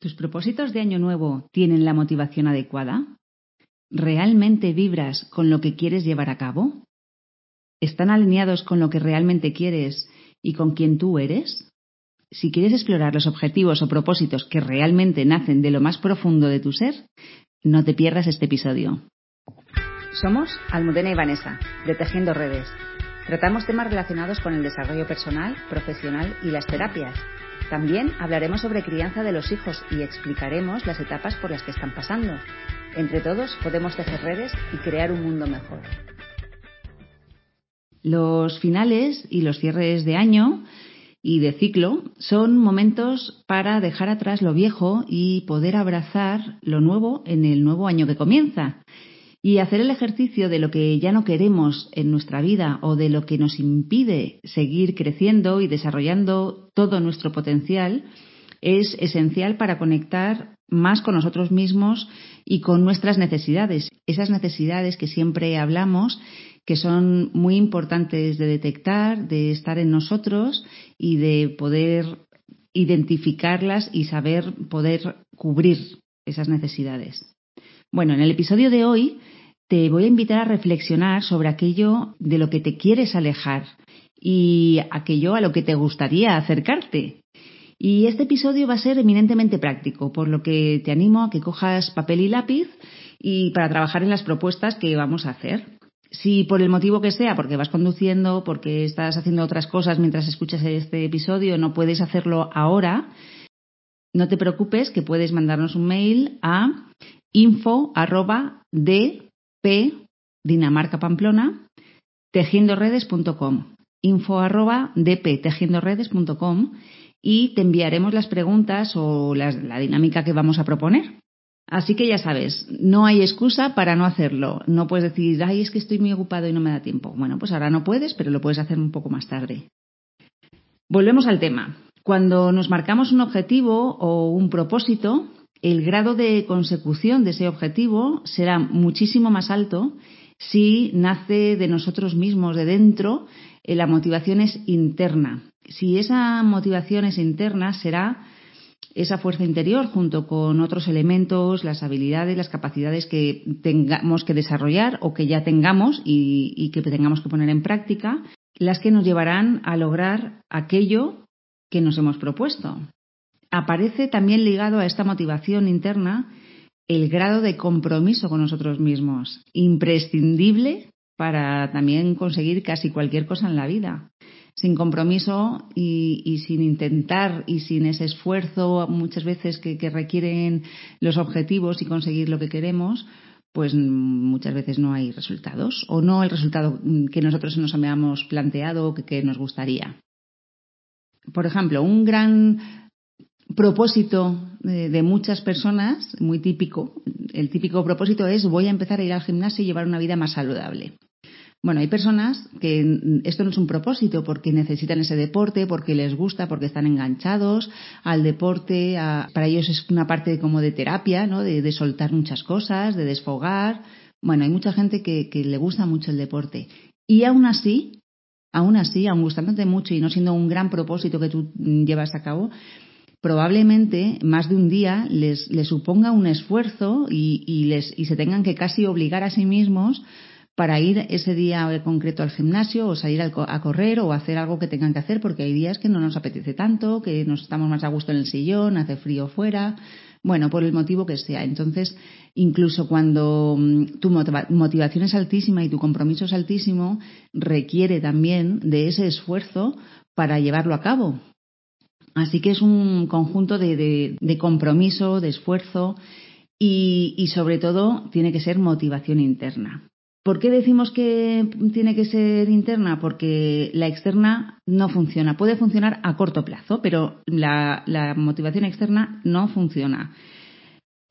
¿Tus propósitos de año nuevo tienen la motivación adecuada? ¿Realmente vibras con lo que quieres llevar a cabo? ¿Están alineados con lo que realmente quieres y con quien tú eres? Si quieres explorar los objetivos o propósitos que realmente nacen de lo más profundo de tu ser, no te pierdas este episodio. Somos Almudena y Vanessa, de Tejiendo Redes. Tratamos temas relacionados con el desarrollo personal, profesional y las terapias también hablaremos sobre crianza de los hijos y explicaremos las etapas por las que están pasando. Entre todos podemos tejer redes y crear un mundo mejor. Los finales y los cierres de año y de ciclo son momentos para dejar atrás lo viejo y poder abrazar lo nuevo en el nuevo año que comienza y hacer el ejercicio de lo que ya no queremos en nuestra vida o de lo que nos impide seguir creciendo y desarrollando todo nuestro potencial es esencial para conectar más con nosotros mismos y con nuestras necesidades. Esas necesidades que siempre hablamos, que son muy importantes de detectar, de estar en nosotros y de poder identificarlas y saber poder cubrir esas necesidades. Bueno, en el episodio de hoy te voy a invitar a reflexionar sobre aquello de lo que te quieres alejar y aquello a lo que te gustaría acercarte. Y este episodio va a ser eminentemente práctico, por lo que te animo a que cojas papel y lápiz y para trabajar en las propuestas que vamos a hacer. Si por el motivo que sea, porque vas conduciendo, porque estás haciendo otras cosas mientras escuchas este episodio, no puedes hacerlo ahora, no te preocupes que puedes mandarnos un mail a info arroba Dinamarca Pamplona tejiendoredes.com info arroba dptejiendoredes.com y te enviaremos las preguntas o la dinámica que vamos a proponer. Así que ya sabes, no hay excusa para no hacerlo. No puedes decir, ay, es que estoy muy ocupado y no me da tiempo. Bueno, pues ahora no puedes, pero lo puedes hacer un poco más tarde. Volvemos al tema. Cuando nos marcamos un objetivo o un propósito, el grado de consecución de ese objetivo será muchísimo más alto si nace de nosotros mismos, de dentro, eh, la motivación es interna. Si esa motivación es interna, será esa fuerza interior junto con otros elementos, las habilidades, las capacidades que tengamos que desarrollar o que ya tengamos y, y que tengamos que poner en práctica, las que nos llevarán a lograr aquello que nos hemos propuesto. Aparece también ligado a esta motivación interna el grado de compromiso con nosotros mismos, imprescindible para también conseguir casi cualquier cosa en la vida. Sin compromiso y, sin intentar y sin ese esfuerzo muchas veces que, requieren los objetivos y conseguir lo que queremos, pues muchas veces no hay resultados o no el resultado que nosotros nos habíamos planteado o que nos gustaría. Por ejemplo, un gran propósito de muchas personas, muy típico, el típico propósito es voy a empezar a ir al gimnasio y llevar una vida más saludable. Bueno, hay personas que esto no es un propósito porque necesitan ese deporte, porque les gusta, porque están enganchados al deporte. para ellos es una parte como de terapia, ¿no? De, soltar muchas cosas, de desfogar. Bueno, hay mucha gente que, que le gusta mucho el deporte. Y aún así, aún así, aún gustándote mucho y no siendo un gran propósito que tú llevas a cabo, probablemente más de un día les, suponga un esfuerzo y, les, y se tengan que casi obligar a sí mismos para ir ese día concreto al gimnasio o salir a correr o hacer algo que tengan que hacer porque hay días que no nos apetece tanto, que nos estamos más a gusto en el sillón, hace frío fuera, bueno, por el motivo que sea. Entonces, incluso cuando mm, tu motivación es altísima y tu compromiso es altísimo, requiere también de ese esfuerzo para llevarlo a cabo, Así que es un conjunto de, compromiso, de esfuerzo y, sobre todo tiene que ser motivación interna. ¿Por qué decimos que tiene que ser interna? Porque la externa no funciona. Puede funcionar a corto plazo, pero la, motivación externa no funciona.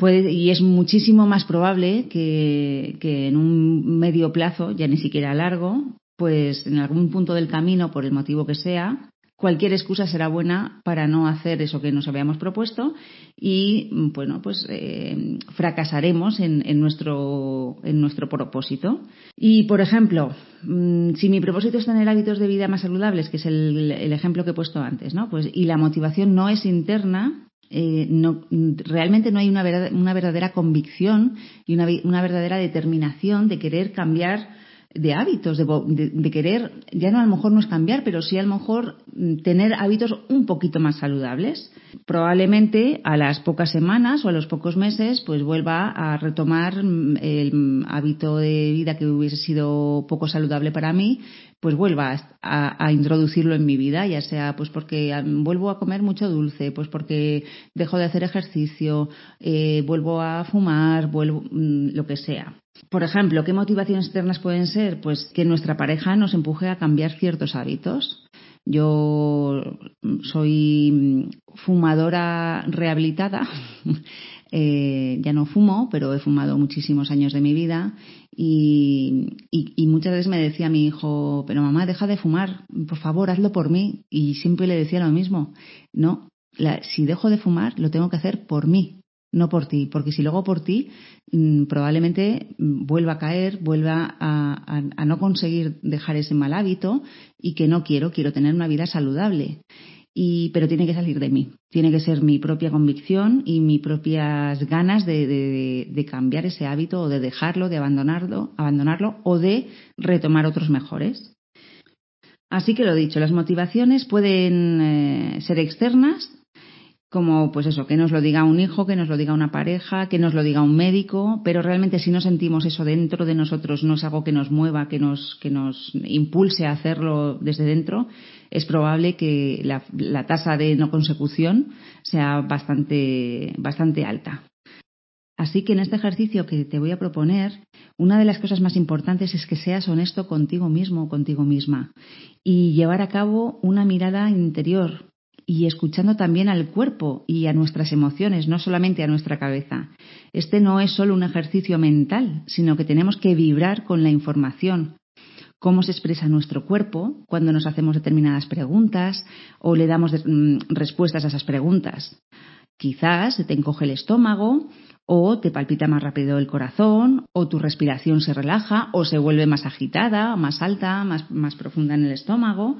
y es muchísimo más probable que, que, en un medio plazo, ya ni siquiera largo, pues en algún punto del camino, por el motivo que sea, cualquier excusa será buena para no hacer eso que nos habíamos propuesto y bueno pues eh, fracasaremos en, nuestro en nuestro propósito. Y por ejemplo mm, si mi propósito es tener hábitos de vida más saludables que es el, ejemplo que he puesto antes no pues y la motivación no es interna eh, no, realmente no hay una, una verdadera convicción y una, una verdadera determinación de querer cambiar de hábitos, de, querer, ya no a lo mejor no es cambiar, pero sí a lo mejor mm, tener hábitos un poquito más saludables. Probablemente a las pocas semanas o a los pocos meses, pues vuelva a retomar mm, el hábito de vida que hubiese sido poco saludable para mí, pues vuelva a, introducirlo en mi vida, ya sea pues porque vuelvo a comer mucho dulce, pues porque dejo de hacer ejercicio, eh, vuelvo a fumar, vuelvo mm, lo que sea. Por ejemplo, ¿qué motivaciones externas pueden ser? Pues que nuestra pareja nos empuje a cambiar ciertos hábitos. Yo soy fumadora rehabilitada, eh, ya no fumo, pero he fumado muchísimos años de mi vida y, muchas veces me decía mi hijo, pero mamá, deja de fumar, por favor, hazlo por mí. Y siempre le decía lo mismo, no, si dejo de fumar, lo tengo que hacer por mí, no por ti, porque si luego por ti, mm, probablemente vuelva a caer, vuelva a, no conseguir dejar ese mal hábito y que no quiero, quiero tener una vida saludable. Y, pero tiene que salir de mí, tiene que ser mi propia convicción y mis propias ganas de, de, cambiar ese hábito o de dejarlo, de abandonarlo, abandonarlo o de retomar otros mejores. Así que lo dicho, las motivaciones pueden eh, ser externas como pues eso, que nos lo diga un hijo, que nos lo diga una pareja, que nos lo diga un médico, pero realmente si no sentimos eso dentro de nosotros, no es algo que nos mueva, que nos, que nos impulse a hacerlo desde dentro, es probable que la, tasa de no consecución sea bastante, bastante alta. Así que en este ejercicio que te voy a proponer, una de las cosas más importantes es que seas honesto contigo mismo o contigo misma y llevar a cabo una mirada interior, y escuchando también al cuerpo y a nuestras emociones, no solamente a nuestra cabeza. Este no es solo un ejercicio mental, sino que tenemos que vibrar con la información, cómo se expresa nuestro cuerpo cuando nos hacemos determinadas preguntas o le damos mm, respuestas a esas preguntas. Quizás se te encoge el estómago o te palpita más rápido el corazón o tu respiración se relaja o se vuelve más agitada, más alta, más, más profunda en el estómago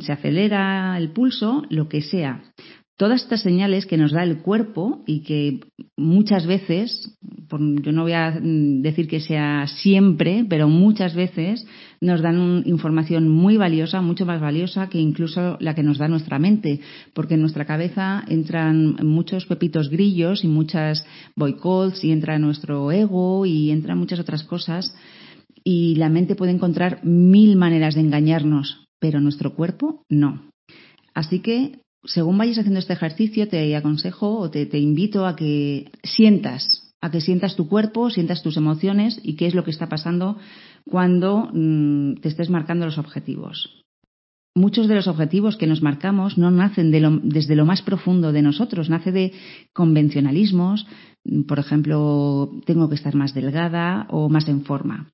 se acelera el pulso, lo que sea. Todas estas señales que nos da el cuerpo y que muchas veces, yo no voy a decir que sea siempre, pero muchas veces nos dan información muy valiosa, mucho más valiosa que incluso la que nos da nuestra mente, porque en nuestra cabeza entran muchos pepitos grillos y muchas boicots y entra nuestro ego y entran muchas otras cosas y la mente puede encontrar mil maneras de engañarnos, pero nuestro cuerpo no. Así que, según vayas haciendo este ejercicio, te aconsejo o te, invito a que sientas, a que sientas tu cuerpo, sientas tus emociones y qué es lo que está pasando cuando mm, te estés marcando los objetivos. Muchos de los objetivos que nos marcamos no nacen desde lo más profundo de nosotros, nace de convencionalismos, por ejemplo, tengo que estar más delgada o más en forma.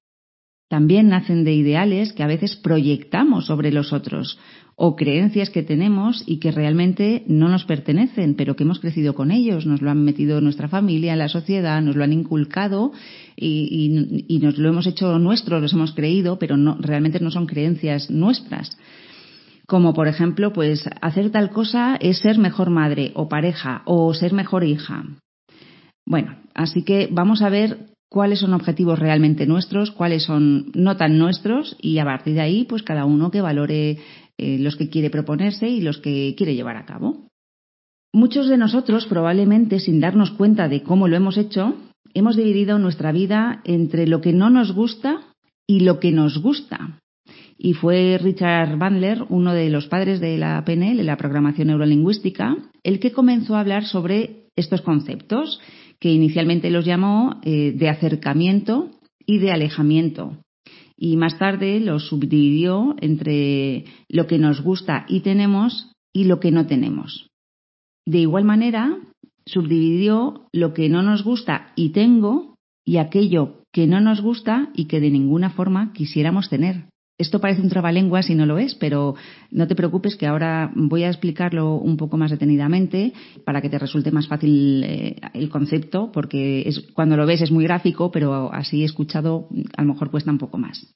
También nacen de ideales que a veces proyectamos sobre los otros o creencias que tenemos y que realmente no nos pertenecen, pero que hemos crecido con ellos, nos lo han metido nuestra familia, la sociedad, nos lo han inculcado y, nos lo hemos hecho nuestro, los hemos creído, pero no, realmente no son creencias nuestras. Como por ejemplo, pues hacer tal cosa es ser mejor madre o pareja o ser mejor hija. Bueno, así que vamos a ver cuáles son objetivos realmente nuestros, cuáles son no tan nuestros y a partir de ahí, pues cada uno que valore eh, los que quiere proponerse y los que quiere llevar a cabo. Muchos de nosotros, probablemente sin darnos cuenta de cómo lo hemos hecho, hemos dividido nuestra vida entre lo que no nos gusta y lo que nos gusta. Y fue Richard Bandler, uno de los padres de la PNL, la programación neurolingüística, el que comenzó a hablar sobre estos conceptos que inicialmente los llamó eh, de acercamiento y de alejamiento. Y más tarde los subdividió entre lo que nos gusta y tenemos y lo que no tenemos. De igual manera, subdividió lo que no nos gusta y tengo y aquello que no nos gusta y que de ninguna forma quisiéramos tener. Esto parece un trabalenguas y no lo es, pero no te preocupes que ahora voy a explicarlo un poco más detenidamente para que te resulte más fácil eh, el concepto, porque cuando lo ves es muy gráfico, pero así escuchado a lo mejor cuesta un poco más.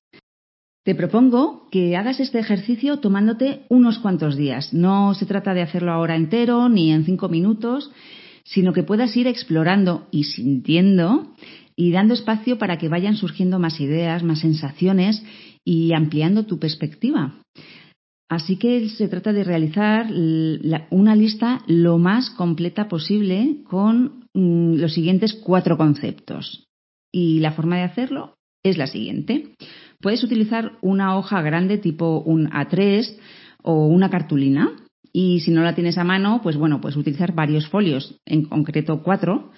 Te propongo que hagas este ejercicio tomándote unos cuantos días. No se trata de hacerlo ahora entero ni en cinco minutos, sino que puedas ir explorando y sintiendo y dando espacio para que vayan surgiendo más ideas, más sensaciones y ampliando tu perspectiva. Así que se trata de realizar una lista lo más completa posible con mm, los siguientes cuatro conceptos. Y la forma de hacerlo es la siguiente. Puedes utilizar una hoja grande tipo un A3 o una cartulina. Y si no la tienes a mano, pues bueno, puedes utilizar varios folios, en concreto cuatro,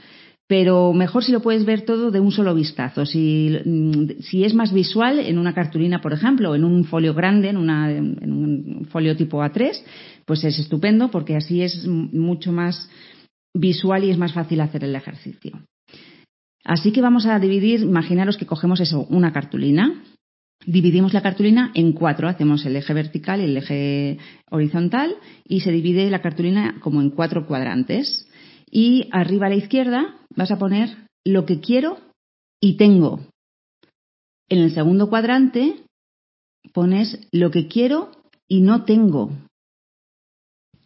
pero mejor si lo puedes ver todo de un solo vistazo. Si, mm, si, es más visual, en una cartulina, por ejemplo, en un folio grande, en, una, en un folio tipo A3, pues es estupendo porque así es mucho más visual y es más fácil hacer el ejercicio. Así que vamos a dividir, imaginaros que cogemos eso, una cartulina, dividimos la cartulina en cuatro, hacemos el eje vertical y el eje horizontal y se divide la cartulina como en cuatro cuadrantes. Y arriba a la izquierda vas a poner lo que quiero y tengo. En el segundo cuadrante pones lo que quiero y no tengo.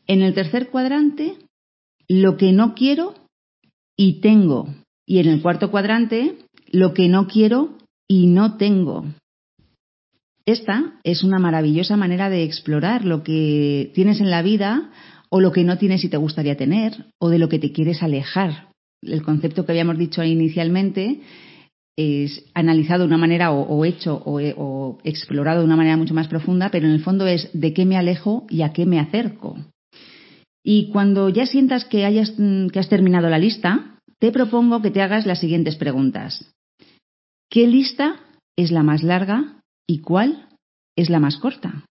En el tercer cuadrante, lo que no quiero y tengo. Y en el cuarto cuadrante, lo que no quiero y no tengo. Esta es una maravillosa manera de explorar lo que tienes en la vida o lo que no tienes y te gustaría tener, o de lo que te quieres alejar. El concepto que habíamos dicho inicialmente es analizado de una manera o, hecho o, o, explorado de una manera mucho más profunda, pero en el fondo es de qué me alejo y a qué me acerco. Y cuando ya sientas que, hayas, que has terminado la lista, te propongo que te hagas las siguientes preguntas. ¿Qué lista es la más larga y cuál es la más corta?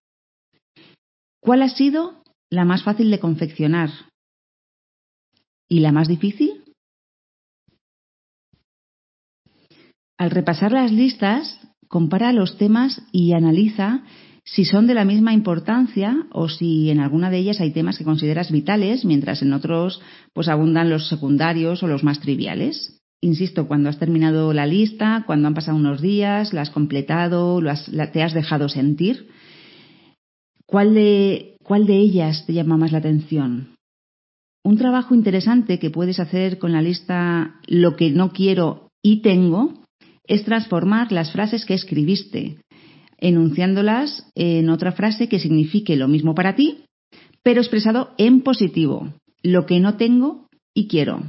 ¿Cuál ha sido la más fácil de confeccionar. ¿Y la más difícil? Al repasar las listas, compara los temas y analiza si son de la misma importancia o si en alguna de ellas hay temas que consideras vitales, mientras en otros pues abundan los secundarios o los más triviales. Insisto, cuando has terminado la lista, cuando han pasado unos días, la has completado, te has dejado sentir, ¿cuál de ¿Cuál de ellas te llama más la atención? Un trabajo interesante que puedes hacer con la lista lo que no quiero y tengo es transformar las frases que escribiste, enunciándolas en otra frase que signifique lo mismo para ti, pero expresado en positivo, lo que no tengo y quiero.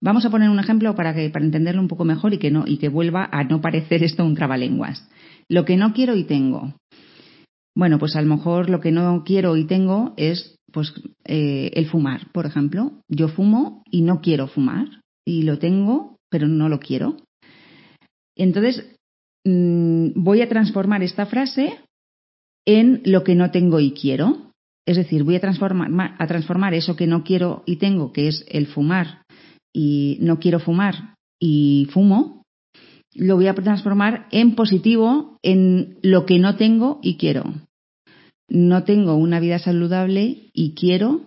Vamos a poner un ejemplo para, que, para entenderlo un poco mejor y que, no, y que vuelva a no parecer esto un trabalenguas. Lo que no quiero y tengo. Bueno, pues a lo mejor lo que no quiero y tengo es pues eh, el fumar, por ejemplo. Yo fumo y no quiero fumar y lo tengo, pero no lo quiero. Entonces, mm, voy a transformar esta frase en lo que no tengo y quiero. Es decir, voy a transformar, a transformar eso que no quiero y tengo, que es el fumar, y no quiero fumar y fumo, lo voy a transformar en positivo en lo que no tengo y quiero. No tengo una vida saludable y quiero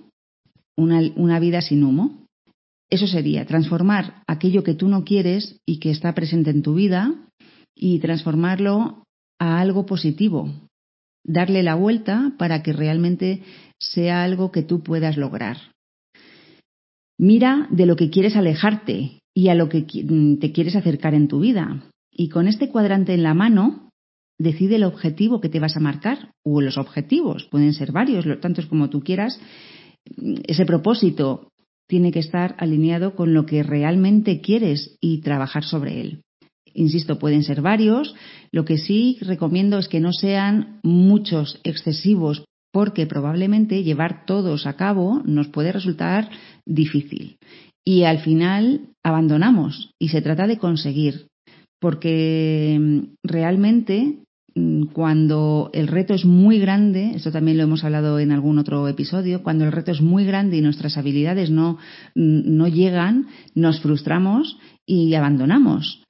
una, una vida sin humo. Eso sería transformar aquello que tú no quieres y que está presente en tu vida y transformarlo a algo positivo. Darle la vuelta para que realmente sea algo que tú puedas lograr. Mira de lo que quieres alejarte y a lo que mm, te quieres acercar en tu vida. Y con este cuadrante en la mano, decide el objetivo que te vas a marcar, o los objetivos, pueden ser varios, tantos como tú quieras. Ese propósito tiene que estar alineado con lo que realmente quieres y trabajar sobre él. Insisto, pueden ser varios. Lo que sí recomiendo es que no sean muchos, excesivos, porque probablemente llevar todos a cabo nos puede resultar difícil y al final abandonamos y se trata de conseguir, porque mm, realmente cuando el reto es muy grande, esto también lo hemos hablado en algún otro episodio, cuando el reto es muy grande y nuestras habilidades no, mm, no llegan, nos frustramos y abandonamos.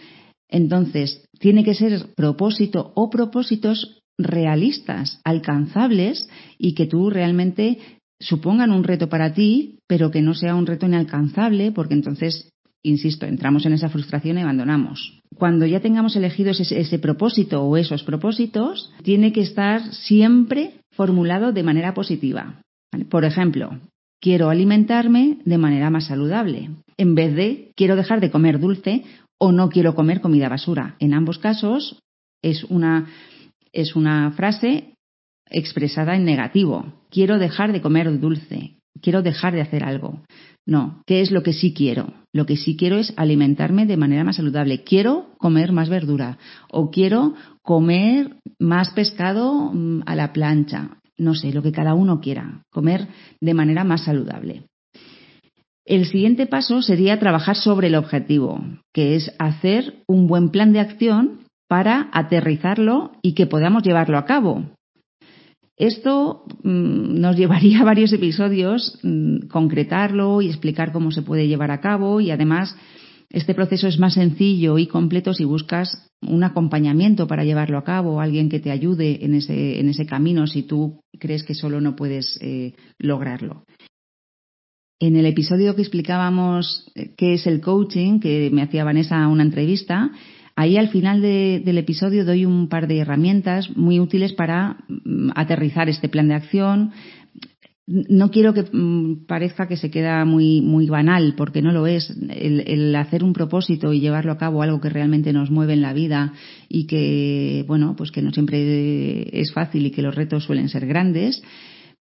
Entonces, tiene que ser propósito o propósitos realistas, alcanzables y que tú realmente supongan un reto para ti, pero que no sea un reto inalcanzable, porque entonces insisto, entramos en esa frustración y abandonamos. Cuando ya tengamos elegido ese, propósito o esos propósitos, tiene que estar siempre formulado de manera positiva. Por ejemplo, quiero alimentarme de manera más saludable, en vez de quiero dejar de comer dulce o no quiero comer comida basura. En ambos casos es una, es una frase expresada en negativo. Quiero dejar de comer dulce, quiero dejar de hacer algo. No, ¿qué es lo que sí quiero? Lo que sí quiero es alimentarme de manera más saludable. Quiero comer más verdura o quiero comer más pescado mm, a la plancha. No sé, lo que cada uno quiera, comer de manera más saludable. El siguiente paso sería trabajar sobre el objetivo, que es hacer un buen plan de acción para aterrizarlo y que podamos llevarlo a cabo. Esto mm, nos llevaría a varios episodios mm, concretarlo y explicar cómo se puede llevar a cabo y además este proceso es más sencillo y completo si buscas un acompañamiento para llevarlo a cabo, alguien que te ayude en ese, en ese camino si tú crees que solo no puedes eh, lograrlo. En el episodio que explicábamos eh, qué es el coaching, que me hacía Vanessa una entrevista, Ahí al final del episodio doy un par de herramientas muy útiles para mm, aterrizar este plan de acción. No quiero que mm, parezca que se queda muy, muy banal, porque no lo es. El, hacer un propósito y llevarlo a cabo, algo que realmente nos mueve en la vida y que, bueno, pues que no siempre es fácil y que los retos suelen ser grandes,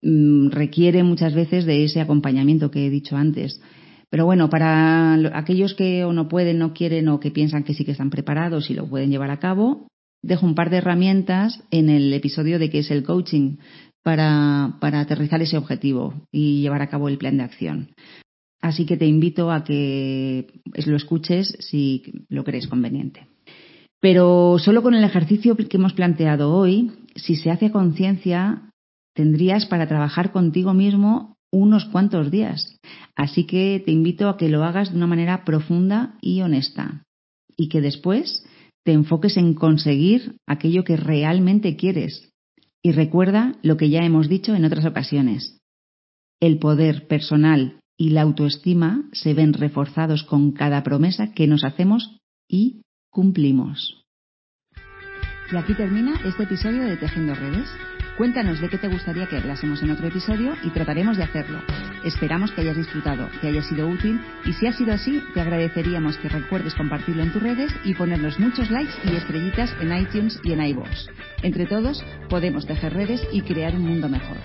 mm, requiere muchas veces de ese acompañamiento que he dicho antes. Pero bueno, para aquellos que o no pueden, no quieren o que piensan que sí que están preparados y lo pueden llevar a cabo, dejo un par de herramientas en el episodio de qué es el coaching para, para aterrizar ese objetivo y llevar a cabo el plan de acción. Así que te invito a que lo escuches si lo crees conveniente. Pero solo con el ejercicio que hemos planteado hoy, si se hace conciencia, tendrías para trabajar contigo mismo unos cuantos días. Así que te invito a que lo hagas de una manera profunda y honesta y que después te enfoques en conseguir aquello que realmente quieres. Y recuerda lo que ya hemos dicho en otras ocasiones. El poder personal y la autoestima se ven reforzados con cada promesa que nos hacemos y cumplimos. Y aquí termina este episodio de Tejiendo Redes. Cuéntanos de qué te gustaría que hablásemos en otro episodio y trataremos de hacerlo. Esperamos que hayas disfrutado, que haya sido útil y si ha sido así, te agradeceríamos que recuerdes compartirlo en tus redes y ponernos muchos likes y estrellitas en iTunes y en iVoox. Entre todos, podemos tejer redes y crear un mundo mejor.